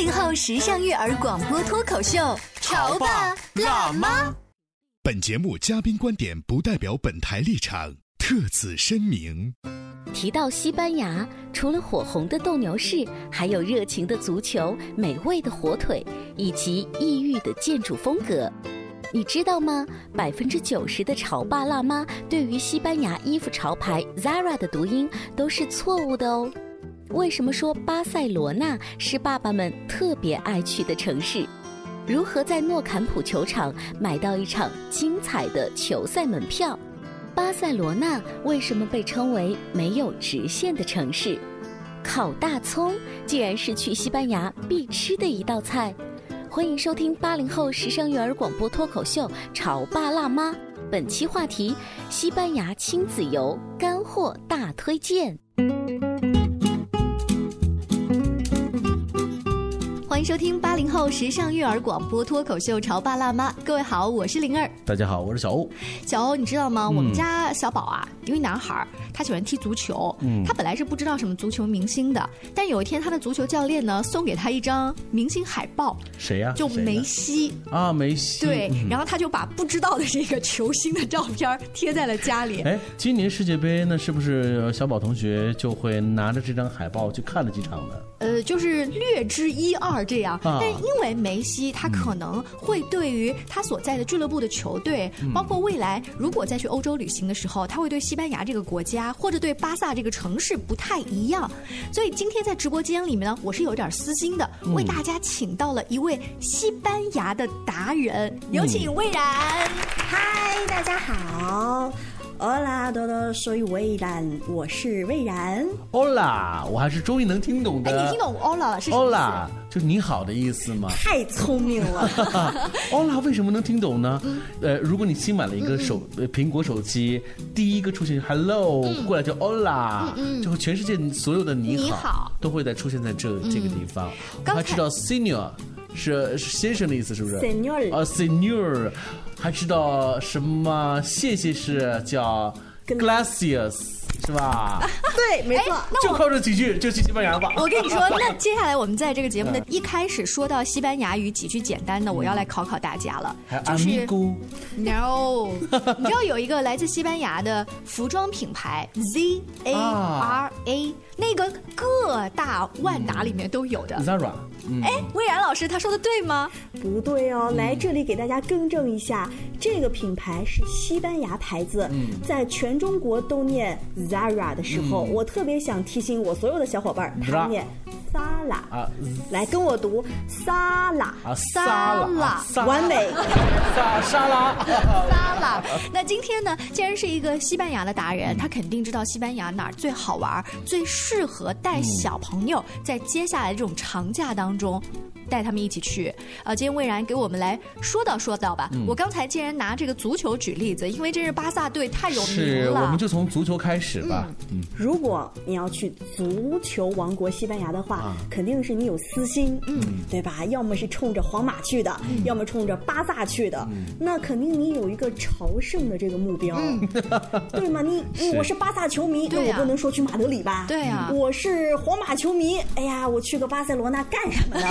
八零后时尚育儿广播脱口秀，潮爸辣妈。本节目嘉宾观点不代表本台立场，特此声明。提到西班牙，除了火红的斗牛士，还有热情的足球、美味的火腿以及异域的建筑风格。你知道吗？百分之九十的潮爸辣妈对于西班牙衣服潮牌 Zara 的读音都是错误的哦。为什么说巴塞罗那是爸爸们特别爱去的城市？如何在诺坎普球场买到一场精彩的球赛门票？巴塞罗那为什么被称为没有直线的城市？烤大葱竟然是去西班牙必吃的一道菜。欢迎收听八零后时尚育儿广播脱口秀《潮爸辣妈》，本期话题：西班牙亲子游干货大推荐。迎收听八零后时尚育儿广播脱口秀《潮爸辣妈》，各位好，我是灵儿。大家好，我是小欧。小欧，你知道吗？我们家小宝啊，因为男孩儿，他喜欢踢足球。嗯，他本来是不知道什么足球明星的，但有一天他的足球教练呢送给他一张明星海报。谁呀？就梅西啊，梅西。对，然后他就把不知道的这个球星的照片贴在了家里。哎，今年世界杯那是不是小宝同学就会拿着这张海报去看了几场呢？呃，就是略知一二这样，但因为梅西他可能会对于他所在的俱乐部的球队，包括未来如果再去欧洲旅行的时候，他会对西班牙这个国家或者对巴萨这个城市不太一样，所以今天在直播间里面呢，我是有点私心的，为大家请到了一位西班牙的达人，有请魏然。嗨，大家好。Hola，多多说魏然，我是魏然。Hola，我还是终于能听懂的。哎，你听懂 Hola 是 Hola，就是你好的意思吗？太聪明了。Hola 为什么能听懂呢？呃，如果你新买了一个手呃苹果手机，第一个出现 Hello，过来就 Hola，就全世界所有的你好都会在出现在这这个地方。我还知道 Senior 是先生的意思，是不是啊，Senior。还知道什么？谢谢是叫 Glacius，是吧？对，没错。就靠这几句就去西班牙吧。我跟你说，那 接下来我们在这个节目的一开始说到西班牙语几句简单的，我要来考考大家了。就是 No，你知道有一个来自西班牙的服装品牌 Z A R A，那个各大万达里面都有的 Zara。哎，魏然老师，他说的对吗？不对哦，来这里给大家更正一下，这个品牌是西班牙牌子，在全中国都念 Zara 的时候，我特别想提醒我所有的小伙伴，他念。萨拉啊，来跟我读沙拉啊，沙拉完美，沙沙拉萨拉。那今天呢，既然是一个西班牙的达人，他肯定知道西班牙哪儿最好玩，最适合带小朋友在接下来这种长假当中。带他们一起去，啊，今天魏然给我们来说道说道吧。我刚才竟然拿这个足球举例子，因为这是巴萨队太有名了，是，我们就从足球开始吧。嗯，如果你要去足球王国西班牙的话，肯定是你有私心，嗯，对吧？要么是冲着皇马去的，要么冲着巴萨去的，那肯定你有一个朝圣的这个目标，对吗？你我是巴萨球迷，那我不能说去马德里吧？对呀，我是皇马球迷，哎呀，我去个巴塞罗那干什么呢？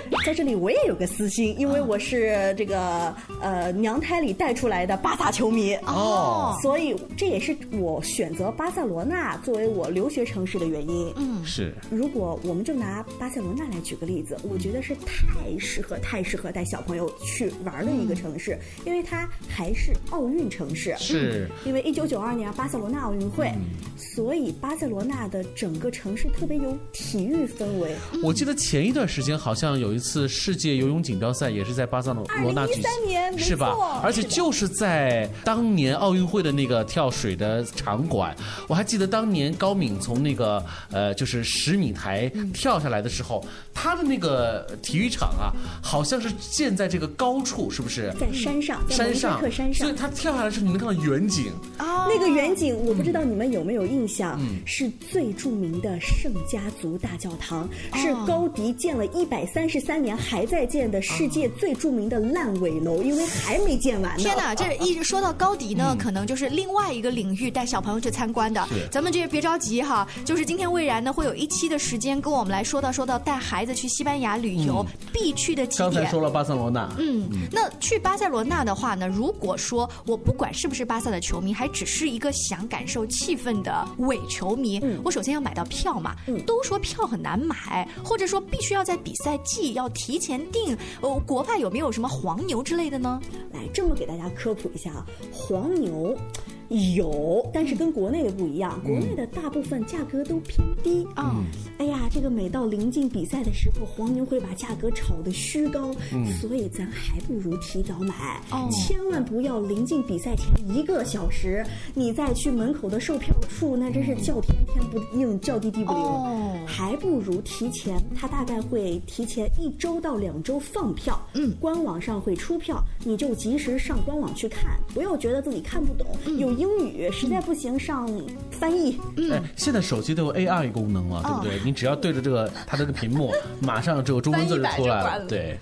在这里我也有个私心，因为我是这个呃娘胎里带出来的巴萨球迷哦，所以这也是我选择巴塞罗那作为我留学城市的原因。嗯，是。如果我们就拿巴塞罗那来举个例子，我觉得是太适合、太适合带小朋友去玩的一个城市，因为它还是奥运城市。是。因为一九九二年巴塞罗那奥运会，所以巴塞罗那的整个城市特别有体育氛围。我记得前一段时间好像有一次世界游泳锦标赛也是在巴塞罗那举行，是吧？而且就是在当年奥运会的那个跳水的场馆，我还记得当年高敏从那个呃就是十米台跳下来的时候，他的那个体育场啊，好像是建在这个高处，是不是？在山上，山上，山上，所以他跳下来的时候，你能看到远景。哦，那个远景，我不知道你们有没有印象，是最著名的圣家族大教堂，是高迪建了一百三十三年还在建的世界最著名的烂尾楼，因为还没建完呢。天哪，这 一直说到高迪呢，可能就是另外一个领域带小朋友去参观的。咱们这别着急哈，就是今天魏然呢会有一期的时间跟我们来说到说到带孩子去西班牙旅游必去的几点。刚才说了巴塞罗那，嗯，那去巴塞罗那的话呢，如果说我不管是不是巴萨的球迷，还只是一个想感受气氛的伪球迷，我首先要买到票嘛。都说票很难买，或者说必须要在比赛季要提前订。呃，国外有没有什么黄牛之类的呢？来，这么给大家科普一下啊，黄牛。有，但是跟国内的不一样，国内的大部分价格都偏低啊。哎呀，这个每到临近比赛的时候，黄牛会把价格炒得虚高，所以咱还不如提早买，哦千万不要临近比赛前一个小时，你再去门口的售票处，那真是叫天天不应，叫地地不灵。还不如提前，他大概会提前一周到两周放票，嗯，官网上会出票，你就及时上官网去看，不要觉得自己看不懂，有。英语实在不行，上翻译。哎，现在手机都有 AI 功能了，对不对？你只要对着这个它这个屏幕，马上这个中文字就出来了。对，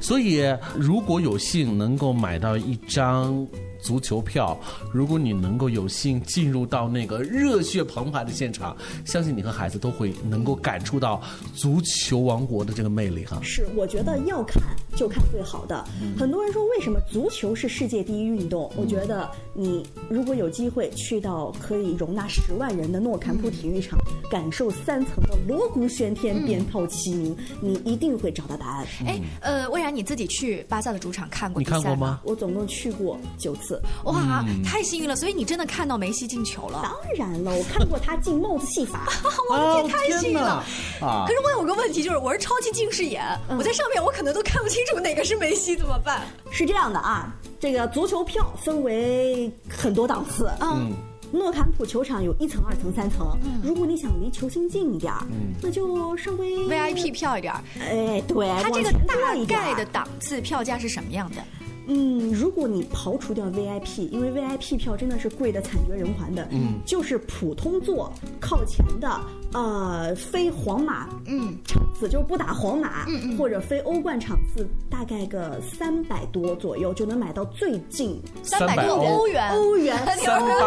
所以如果有幸能够买到一张。足球票，如果你能够有幸进入到那个热血澎湃的现场，相信你和孩子都会能够感触到足球王国的这个魅力哈。是，我觉得要看就看最好的。很多人说为什么足球是世界第一运动？我觉得你如果有机会去到可以容纳十万人的诺坎普体育场，感受三层的锣鼓喧天、鞭炮齐鸣，你一定会找到答案。哎，呃，魏然你自己去巴萨的主场看过？你看过吗？我总共去过九次。哇，太幸运了！所以你真的看到梅西进球了？当然了，我看过他进帽子戏法。我的天，太幸运了！啊！可是我有个问题，就是我是超级近视眼，我在上面我可能都看不清楚哪个是梅西，怎么办？是这样的啊，这个足球票分为很多档次。嗯，诺坎普球场有一层、二层、三层。嗯，如果你想离球星近一点，嗯，那就稍微 VIP 票一点。哎，对，它这个大概的档次票价是什么样的？嗯，如果你刨除掉 VIP，因为 VIP 票真的是贵的惨绝人寰的，嗯，就是普通座靠前的，呃，非皇马嗯。场次，就是不打皇马，嗯嗯，或者非欧冠场次，大概个三百多左右就能买到最近三百多欧元，欧元。三八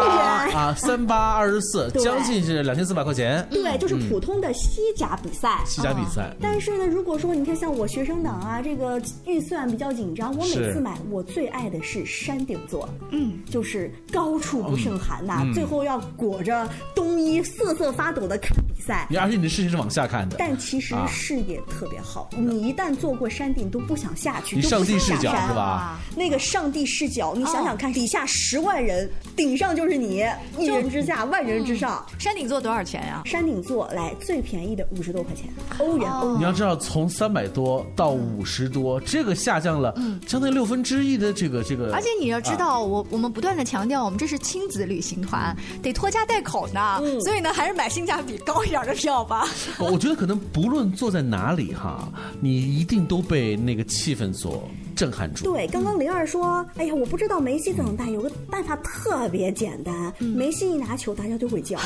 啊，三八二十四，将近是两千四百块钱。对，就是普通的西甲比赛，西甲比赛。但是呢，如果说你看像我学生党啊，这个预算比较紧张，我每次买。我最爱的是山顶座，嗯，就是高处不胜寒呐，最后要裹着冬衣瑟瑟发抖的看比赛。而且你的视线是往下看的，但其实视野特别好。你一旦坐过山顶，都不想下去，你上帝视角是吧？那个上帝视角，你想想看，底下十万人，顶上就是你，一人之下，万人之上。山顶座多少钱呀？山顶座来最便宜的五十多块钱欧元。你要知道，从三百多到五十多，这个下降了将近六分之。一的这个这个，而且你要知道，我我们不断的强调，我们这是亲子旅行团，得拖家带口呢，所以呢，还是买性价比高一点的票吧。我觉得可能不论坐在哪里哈，你一定都被那个气氛所。震撼住。对，刚刚灵儿说：“哎呀，我不知道梅西怎么办，有个办法特别简单，梅西一拿球，大家就会叫，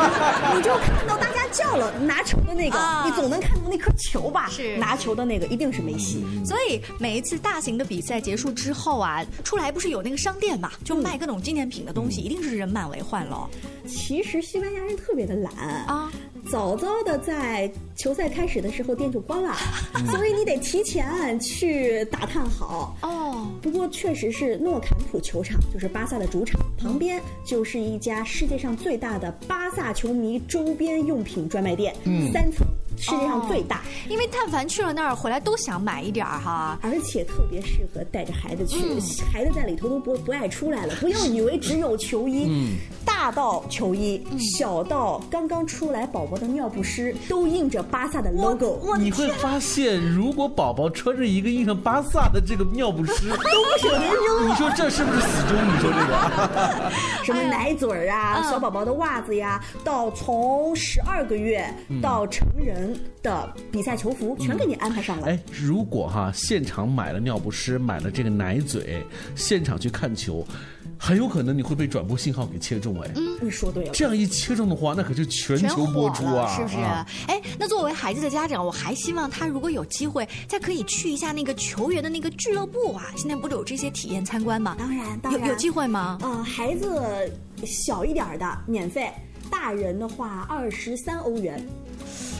你就看到大家叫了，拿球的那个，你总能看到那颗球吧？是拿球的那个一定是梅西。所以每一次大型的比赛结束之后啊，出来不是有那个商店嘛，就卖各种纪念品的东西，一定是人满为患了。其实西班牙人特别的懒啊。”早早的在球赛开始的时候店就关了，所以你得提前去打探好。哦，不过确实是诺坎普球场，就是巴萨的主场，旁边就是一家世界上最大的巴萨球迷周边用品专卖店，三层。世界上最大，因为但凡去了那儿回来都想买一点儿哈，而且特别适合带着孩子去，孩子在里头都不不爱出来了。不要以为只有球衣，大到球衣，小到刚刚出来宝宝的尿不湿，都印着巴萨的 logo。你会发现，如果宝宝穿着一个印上巴萨的这个尿不湿，都不舍得扔。你说这是不是死忠？你说这个，什么奶嘴儿啊，小宝宝的袜子呀，到从十二个月到成人。的比赛球服全给你安排上了。哎，如果哈现场买了尿不湿，买了这个奶嘴，现场去看球，很有可能你会被转播信号给切中。哎，嗯，你说对了。这样一切中的话，那可是全球播出啊，是不是？哎，那作为孩子的家长，我还希望他如果有机会，再可以去一下那个球员的那个俱乐部啊。现在不是有这些体验参观吗？当然，当然有有机会吗？呃，孩子小一点的免费，大人的话二十三欧元。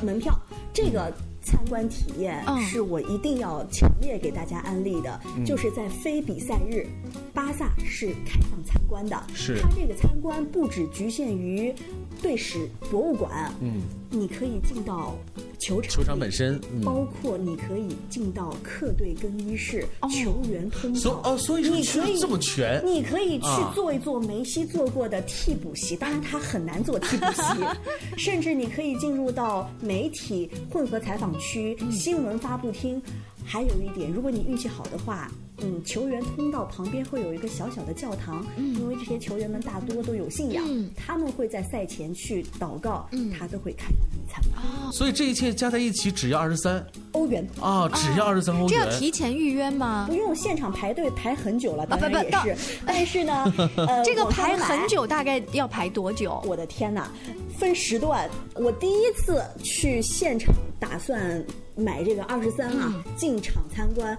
门票，这个参观体验是我一定要强烈给大家安利的，就是在非比赛日，巴萨是开放参观的。是，它这个参观不只局限于队史博物馆，嗯，你可以进到。球场，球场本身，包括你可以进到客队更衣室、球员通道，哦，所以你可以这么全，你可以去做一做梅西做过的替补席，当然他很难做替补席，甚至你可以进入到媒体混合采访区、新闻发布厅。还有一点，如果你运气好的话，嗯，球员通道旁边会有一个小小的教堂，因为这些球员们大多都有信仰，他们会在赛前去祷告，他都会开放你参观。所以这一切加在一起只要二十三欧元啊，只要二十三欧元。这要提前预约吗？不用，现场排队排很久了，当然也是。但是呢，这个排很久，大概要排多久？我的天哪，分时段。我第一次去现场打算。买这个二十三啊，进场参观，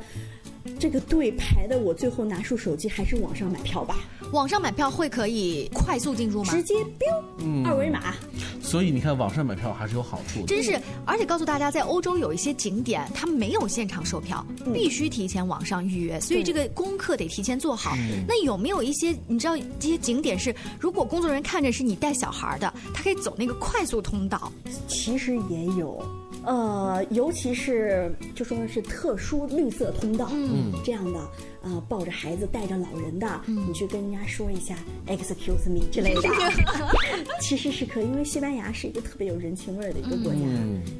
这个队排的，我最后拿出手机还是网上买票吧。网上买票会可以快速进入吗？直接 biu，二维码。所以你看，网上买票还是有好处的。真是，而且告诉大家，在欧洲有一些景点，它没有现场售票，必须提前网上预约，所以这个功课得提前做好。那有没有一些你知道这些景点是，如果工作人员看着是你带小孩的，他可以走那个快速通道？其实也有。呃，尤其是就说是特殊绿色通道，嗯，这样的，呃，抱着孩子带着老人的，你去跟人家说一下 “excuse me” 之类的，其实是可以，因为西班牙是一个特别有人情味儿的一个国家，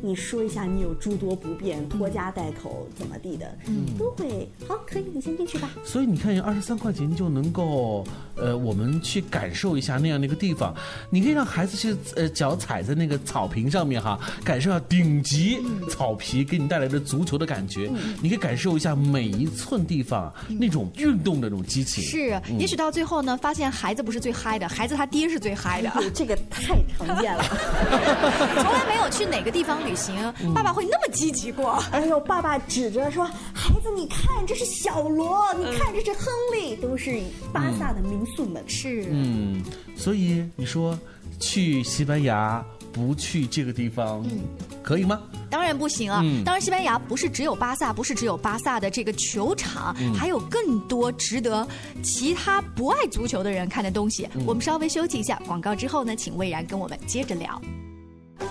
你说一下你有诸多不便，拖家带口怎么地的，都会好，可以，你先进去吧。所以你看，二十三块钱就能够，呃，我们去感受一下那样的一个地方，你可以让孩子去，呃，脚踩在那个草坪上面哈，感受下顶级。草皮给你带来的足球的感觉，你可以感受一下每一寸地方那种运动的那种激情。是，也许到最后呢，发现孩子不是最嗨的，孩子他爹是最嗨的。这个太常见了，从来没有去哪个地方旅行，爸爸会那么积极过。哎呦，爸爸指着说：“孩子，你看，这是小罗，你看，这是亨利，都是巴萨的民宿们。”是，嗯，所以你说去西班牙。不去这个地方，可以吗？当然不行啊！当然，西班牙不是只有巴萨，不是只有巴萨的这个球场，还有更多值得其他不爱足球的人看的东西。我们稍微休息一下，广告之后呢，请魏然跟我们接着聊。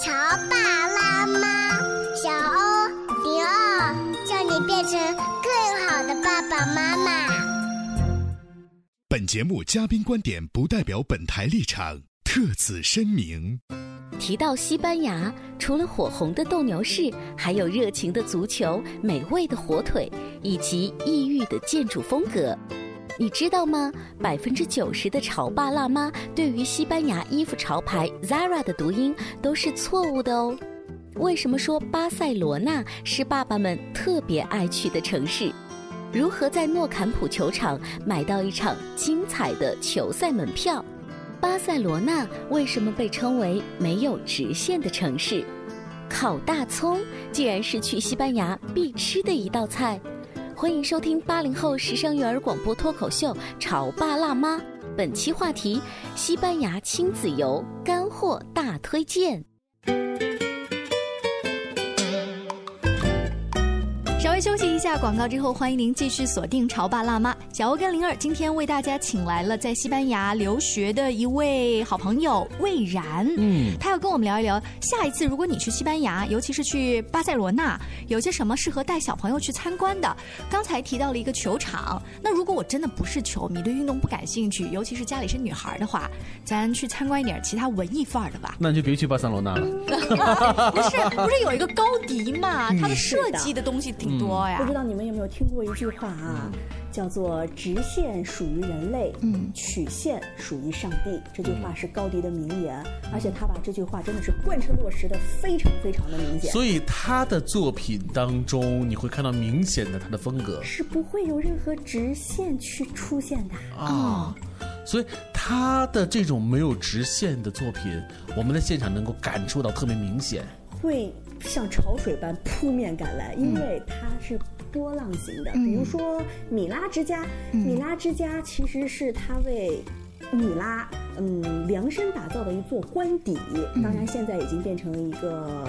乔爸拉妈小欧迪奥叫你变成更好的爸爸妈妈。本节目嘉宾观点不代表本台立场特此声明。提到西班牙除了火红的斗牛士还有热情的足球美味的火腿以及异域的建筑风格你知道吗？百分之九十的潮爸辣妈对于西班牙衣服潮牌 Zara 的读音都是错误的哦。为什么说巴塞罗那是爸爸们特别爱去的城市？如何在诺坎普球场买到一场精彩的球赛门票？巴塞罗那为什么被称为没有直线的城市？烤大葱竟然是去西班牙必吃的一道菜。欢迎收听八零后时尚育儿广播脱口秀《潮爸辣妈》，本期话题：西班牙亲子游干货大推荐。一下广告之后，欢迎您继续锁定《潮爸辣妈》。小欧跟灵儿今天为大家请来了在西班牙留学的一位好朋友魏然，嗯，他要跟我们聊一聊，下一次如果你去西班牙，尤其是去巴塞罗那，有些什么适合带小朋友去参观的。刚才提到了一个球场，那如果我真的不是球迷，对运动不感兴趣，尤其是家里是女孩的话，咱去参观一点其他文艺范儿的吧。那你就别去巴塞罗那了。不是，不是有一个高迪嘛？它的设计的东西挺。多呀！不知道你们有没有听过一句话啊，叫做“直线属于人类，嗯，曲线属于上帝”。这句话是高迪的名言，而且他把这句话真的是贯彻落实的非常非常的明显。所以他的作品当中，你会看到明显的他的风格是不会有任何直线去出现的啊。所以他的这种没有直线的作品，我们在现场能够感受到特别明显。会。像潮水般扑面赶来，因为他是波浪形的。比如说米拉之家，米拉之家其实是他为米拉嗯量身打造的一座官邸，当然现在已经变成了一个。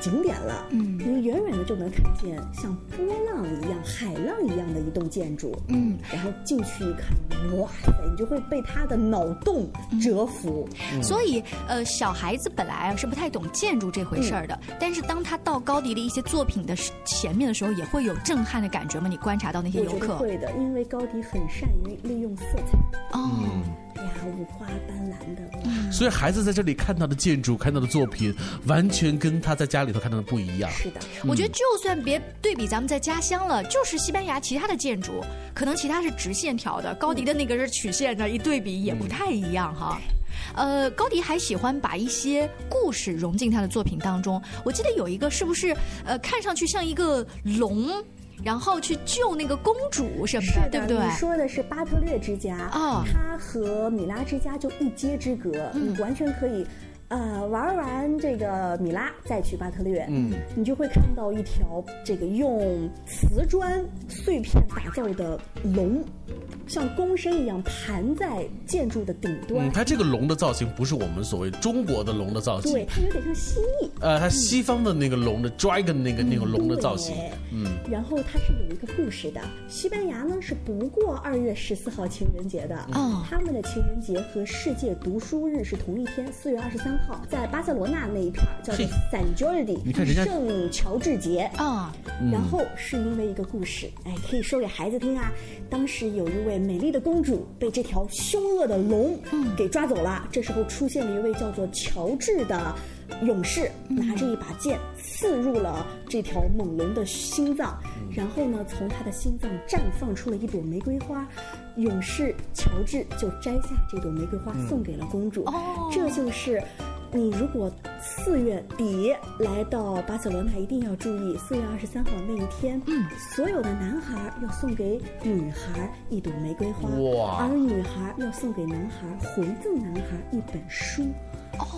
景点了，嗯，你远远的就能看见像波浪一样、海浪一样的一栋建筑，嗯，然后进去一看，哇塞，你就会被他的脑洞折服。所以，呃，小孩子本来啊是不太懂建筑这回事儿的，但是当他到高迪的一些作品的前面的时候，也会有震撼的感觉吗？你观察到那些游客。会的，因为高迪很善于利用色彩。哦。呀，五花斑斓的，所以孩子在这里看到的建筑、看到的作品，完全跟他在家里头看到的不一样。是的，我觉得就算别对比咱们在家乡了，就是西班牙其他的建筑，可能其他是直线条的，高迪的那个是曲线的，一对比也不太一样哈。呃，高迪还喜欢把一些故事融进他的作品当中。我记得有一个是不是呃，看上去像一个龙？然后去救那个公主什么的，对不对？你说的是巴特略之家啊，他和米拉之家就一街之隔，你完全可以，呃，玩完这个米拉再去巴特略，嗯，你就会看到一条这个用瓷砖碎片打造的龙。像弓身一样盘在建筑的顶端。它这个龙的造型不是我们所谓中国的龙的造型，对，它有点像蜥蜴。呃，它西方的那个龙的 dragon 那个那个龙的造型。嗯。然后它是有一个故事的。西班牙呢是不过二月十四号情人节的。哦。他们的情人节和世界读书日是同一天，四月二十三号，在巴塞罗那那一片叫做 San Jordi，你看人家圣乔治节啊。然后是因为一个故事，哎，可以说给孩子听啊。当时有一位。美丽的公主被这条凶恶的龙给抓走了。这时候出现了一位叫做乔治的勇士，拿着一把剑刺入了这条猛龙的心脏，然后呢，从他的心脏绽放出了一朵玫瑰花。勇士乔治就摘下这朵玫瑰花送给了公主。这就是。你如果四月底来到巴塞罗那，一定要注意四月二十三号那一天，嗯，所有的男孩要送给女孩一朵玫瑰花，哇，而女孩要送给男孩回赠男孩一本书。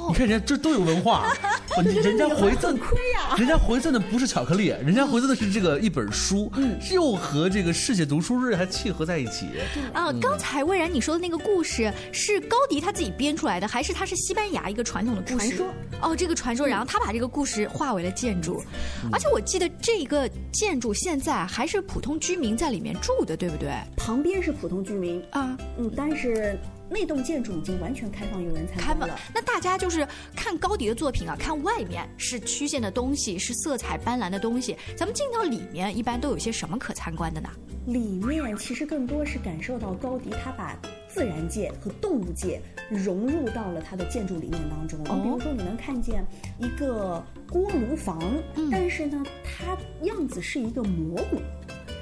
你看人家这都有文化，人家回赠亏呀，人家回赠的不是巧克力，人家回赠的是这个一本书，又和这个世界读书日还契合在一起。啊，刚才魏然你说的那个故事是高迪他自己编出来的，还是他是西班牙一个传统的故事？传说。哦，这个传说，然后他把这个故事化为了建筑，而且我记得这个建筑现在还是普通居民在里面住的，对不对？旁边是普通居民。啊，嗯，但是。那栋建筑已经完全开放有人参观了。那大家就是看高迪的作品啊，看外面是曲线的东西，是色彩斑斓的东西。咱们进到里面，一般都有些什么可参观的呢？里面其实更多是感受到高迪他把自然界和动物界融入到了他的建筑理念当中。你，比如说你能看见一个锅炉房，但是呢，它样子是一个蘑菇。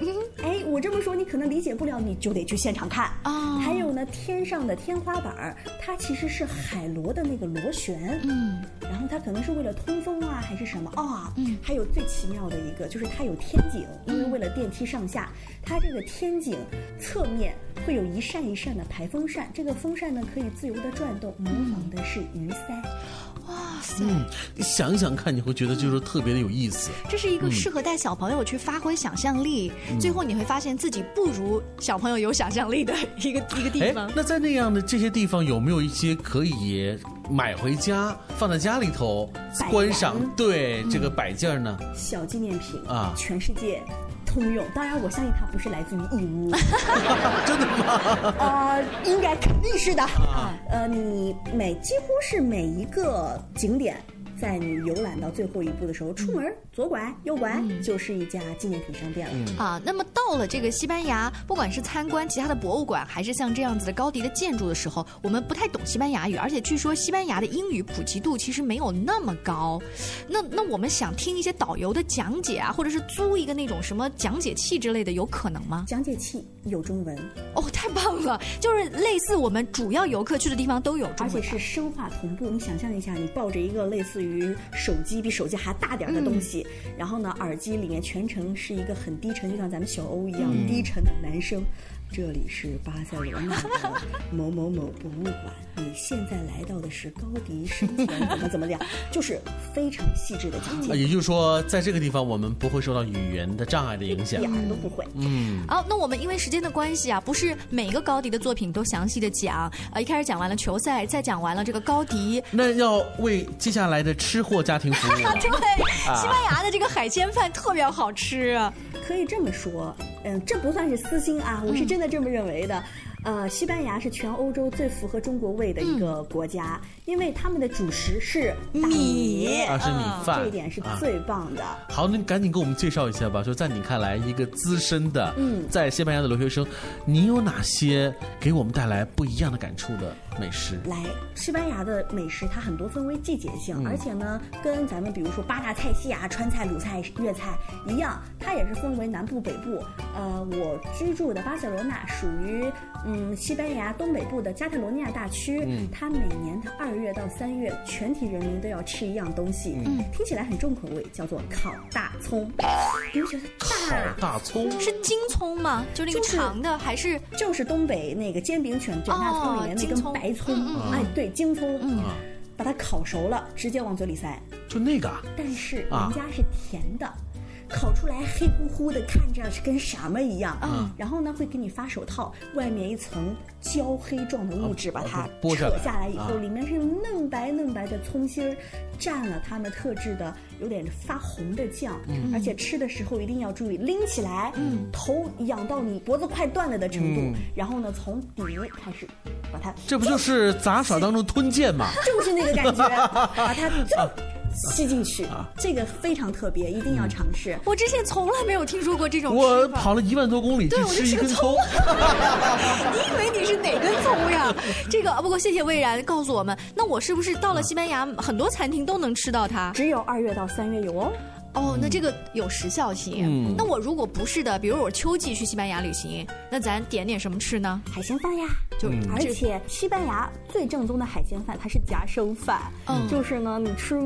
哎，我这么说你可能理解不了，你就得去现场看啊。还有呢，天上的天花板它其实是海螺的那个螺旋，嗯，然后它可能是为了通风啊，还是什么啊？嗯，还有最奇妙的一个就是它有天井，因为为了电梯上下，它这个天井侧面会有一扇一扇的排风扇，这个风扇呢可以自由的转动，模仿的是鱼鳃。哇塞！嗯，想想看，你会觉得就是特别的有意思。这是一个适合带小朋友去发挥想象力，最后你会发现自己不如小朋友有想象力的一个一个地方。那在那样的这些地方，有没有一些可以买回家放在家里头观赏？对，这个摆件呢？小纪念品啊，全世界。通用，当然我相信它不是来自于义乌，真的吗？啊，应该肯定是的。呃，你每几乎是每一个景点。在你游览到最后一步的时候，出门左拐右拐就是一家纪念品商店了啊。那么到了这个西班牙，不管是参观其他的博物馆，还是像这样子的高迪的建筑的时候，我们不太懂西班牙语，而且据说西班牙的英语普及度其实没有那么高。那那我们想听一些导游的讲解啊，或者是租一个那种什么讲解器之类的，有可能吗？讲解器有中文哦，太棒了！就是类似我们主要游客去的地方都有中文，而且是声画同步。你想象一下，你抱着一个类似于。手机比手机还大点的东西，然后呢，耳机里面全程是一个很低沉，就像咱们小欧一样低沉的男声。这里是巴塞罗那的某某某博物馆，你现在来到的是高迪生前怎么怎么样，就是非常细致的讲解。也就是说，在这个地方我们不会受到语言的障碍的影响，一点都不会。嗯。好，那我们因为时间的关系啊，不是每个高迪的作品都详细的讲。呃，一开始讲完了球赛，再讲完了这个高迪，那要为接下来的吃货家庭服务。对，西班牙的这个海鲜饭特别好吃。可以这么说，嗯，这不算是私心啊，我是真的这么认为的。呃，西班牙是全欧洲最符合中国胃的一个国家，因为他们的主食是米，啊是米饭，这一点是最棒的。好，那赶紧给我们介绍一下吧。说在你看来，一个资深的嗯，在西班牙的留学生，你有哪些给我们带来不一样的感触的美食？来，西班牙的美食它很多分为季节性，而且呢，跟咱们比如说八大菜系啊，川菜、鲁菜、粤菜一样，它也是分为南部、北部。呃，我居住的巴塞罗那属于。嗯，西班牙东北部的加泰罗尼亚大区，它每年的二月到三月，全体人民都要吃一样东西，听起来很重口味，叫做烤大葱。你们觉得大大葱是金葱吗？就那个长的，还是就是东北那个煎饼卷卷大葱里面那根白葱？哎，对，京葱。嗯，把它烤熟了，直接往嘴里塞。就那个？但是人家是甜的。烤出来黑乎乎的，看着是跟什么一样。嗯，然后呢，会给你发手套，外面一层焦黑状的物质把它扯下来以后，里面是嫩白嫩白的葱心儿，蘸了他们特制的有点发红的酱。嗯，而且吃的时候一定要注意拎起来，嗯，头仰到你脖子快断了的程度，然后呢，从底开始把它。这不就是杂耍当中吞剑吗？就是那个感觉，把它。吸进去，这个非常特别，一定要尝试。我之前从来没有听说过这种。我跑了一万多公里去吃一根葱。你以为你是哪根葱呀？这个不过谢谢魏然告诉我们，那我是不是到了西班牙很多餐厅都能吃到它？只有二月到三月有哦。哦，那这个有时效性。嗯，那我如果不是的，比如我秋季去西班牙旅行，那咱点点什么吃呢？海鲜饭呀，就而且西班牙最正宗的海鲜饭，它是夹生饭。嗯，就是呢，你吃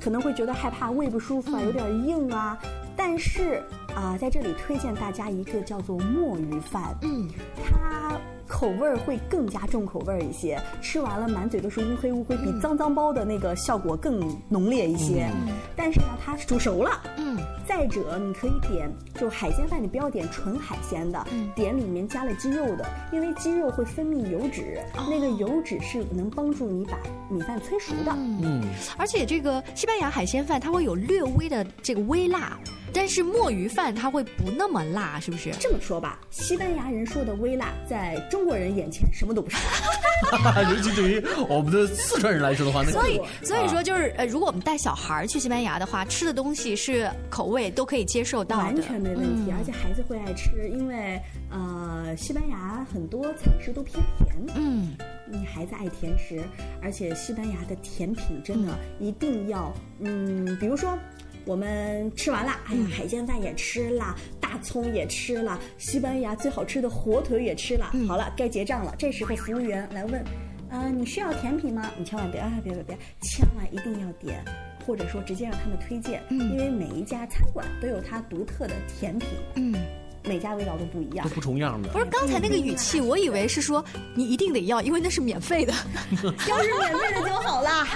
可能会觉得害怕，胃不舒服啊，有点硬啊。但是啊，在这里推荐大家一个叫做墨鱼饭。嗯，它。口味儿会更加重口味儿一些，吃完了满嘴都是乌黑乌黑，比脏脏包的那个效果更浓烈一些。但是呢，它煮熟了。嗯。再者，你可以点就海鲜饭，你不要点纯海鲜的，点里面加了鸡肉的，因为鸡肉会分泌油脂，那个油脂是能帮助你把米饭催熟的。嗯。而且这个西班牙海鲜饭它会有略微的这个微辣。但是墨鱼饭它会不那么辣，是不是？这么说吧，西班牙人说的微辣，在中国人眼前什么都不是。尤其对于我们的四川人来说的话，那所以所以说就是呃，如果我们带小孩去西班牙的话，吃的东西是口味都可以接受到的，完全没问题，而且孩子会爱吃，因为呃，西班牙很多菜式都偏甜，嗯，你孩子爱甜食，而且西班牙的甜品真的一定要，嗯，比如说。我们吃完了，哎呀，海鲜饭也吃了，大葱也吃了，西班牙最好吃的火腿也吃了。好了，该结账了。这时候服务员来问，呃，你需要甜品吗？你千万别啊，别别别，千万一定要点，或者说直接让他们推荐，因为每一家餐馆都有它独特的甜品。嗯。每家味道都不一样，都不重样的。不是刚才那个语气，我以为是说你一定得要，因为那是免费的。要是免费的就好了。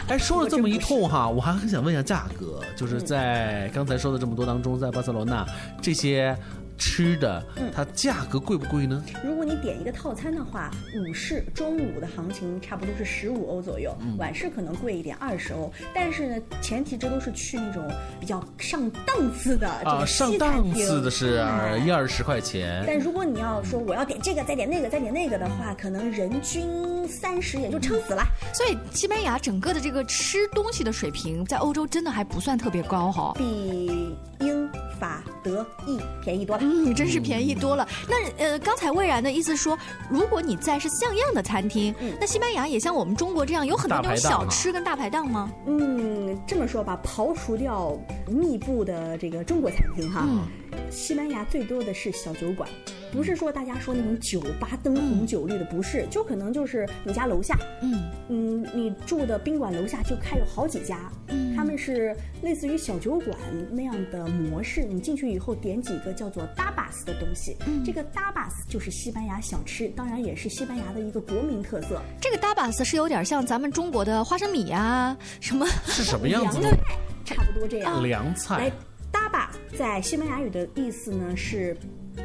哎，说了这么一通哈，我还很想问一下价格，就是在刚才说的这么多当中，在巴塞罗那这些。吃的，它价格贵不贵呢？如果你点一个套餐的话，午市中午的行情差不多是十五欧左右，晚市可能贵一点，二十欧。但是呢，前提这都是去那种比较上档次的啊，上档次的是一二十块钱。但如果你要说我要点这个，再点那个，再点那个的话，可能人均三十也就撑死了。所以西班牙整个的这个吃东西的水平，在欧洲真的还不算特别高哈，比英。法德意便宜多了，嗯，真是便宜多了。那呃，刚才魏然的意思说，如果你在是像样的餐厅，那西班牙也像我们中国这样有很多那种小吃跟大排档吗？嗯，这么说吧，刨除掉密布的这个中国餐厅哈，西班牙最多的是小酒馆。不是说大家说那种酒吧灯红酒绿的，不是，就可能就是你家楼下，嗯嗯，你住的宾馆楼下就开有好几家，嗯，他们是类似于小酒馆那样的模式。你进去以后点几个叫做 dabas 的东西，这个 dabas 就是西班牙小吃，当然也是西班牙的一个国民特色。这个 dabas 是有点像咱们中国的花生米啊，什么是什么样子？凉菜，差不多这样。凉菜。来，dabas 在西班牙语的意思呢是。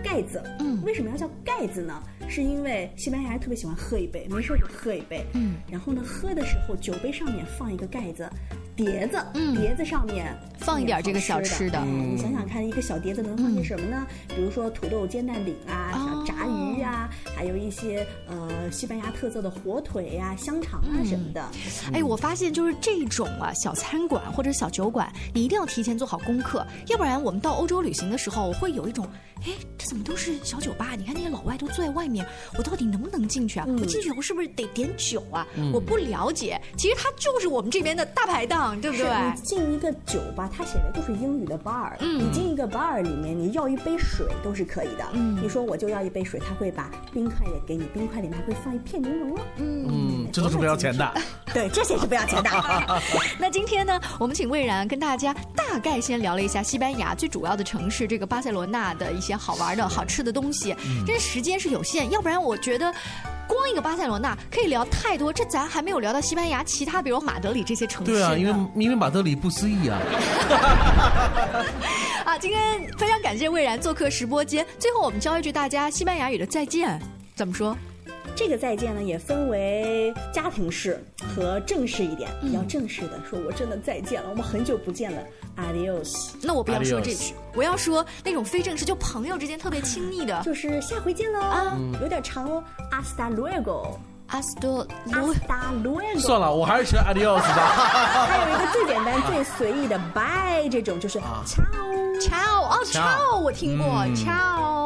盖子，嗯，为什么要叫盖子呢？是因为西班牙人特别喜欢喝一杯，没事就喝一杯，嗯，然后呢，喝的时候酒杯上面放一个盖子。碟子，碟子上面放一点这个小吃的。你想想看，一个小碟子能放些什么呢？比如说土豆煎蛋饼啊，小炸鱼啊，还有一些呃西班牙特色的火腿呀、香肠啊什么的。哎，我发现就是这种啊小餐馆或者小酒馆，你一定要提前做好功课，要不然我们到欧洲旅行的时候，我会有一种，哎，这怎么都是小酒吧？你看那些老外都坐在外面，我到底能不能进去啊？我进去我是不是得点酒啊？我不了解，其实它就是我们这边的大排档。对不对？你进一个酒吧，它写的就是英语的 bar。嗯，你进一个 bar 里面，你要一杯水都是可以的。嗯，你说我就要一杯水，他会把冰块也给你，冰块里面还会放一片柠檬哦。嗯，这都是不要钱的。对，这些是不要钱的。那今天呢，我们请魏然跟大家大概先聊了一下西班牙最主要的城市这个巴塞罗那的一些好玩的好吃的东西。这时间是有限，要不然我觉得。光一个巴塞罗那可以聊太多，这咱还没有聊到西班牙其他，比如马德里这些城市。对啊，因为因为马德里不思议啊。啊，今天非常感谢魏然做客直播间。最后我们教一句大家西班牙语的再见，怎么说？这个再见呢，也分为家庭式和正式一点。比较正式的，说我真的再见了，我们很久不见了，Adios。那我不要说这句，我要说那种非正式，就朋友之间特别亲密的，就是下回见喽。啊，有点长哦，Hasta luego。算了，我还是学 Adios 吧。还有一个最简单、最随意的 Bye，这种就是 Ciao，Ciao，哦，Ciao，我听过，Ciao。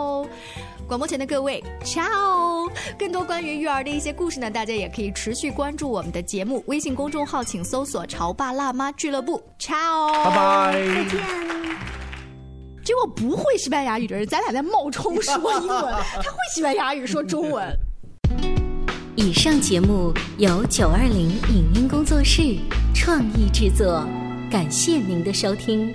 广播前的各位，ciao！更多关于育儿的一些故事呢，大家也可以持续关注我们的节目微信公众号，请搜索“潮爸辣妈俱乐部 ”，ciao！拜拜，再见。结果不会西班牙语的人，咱俩在冒充说英文，他会西班牙语说中文。以上节目由九二零影音工作室创意制作，感谢您的收听。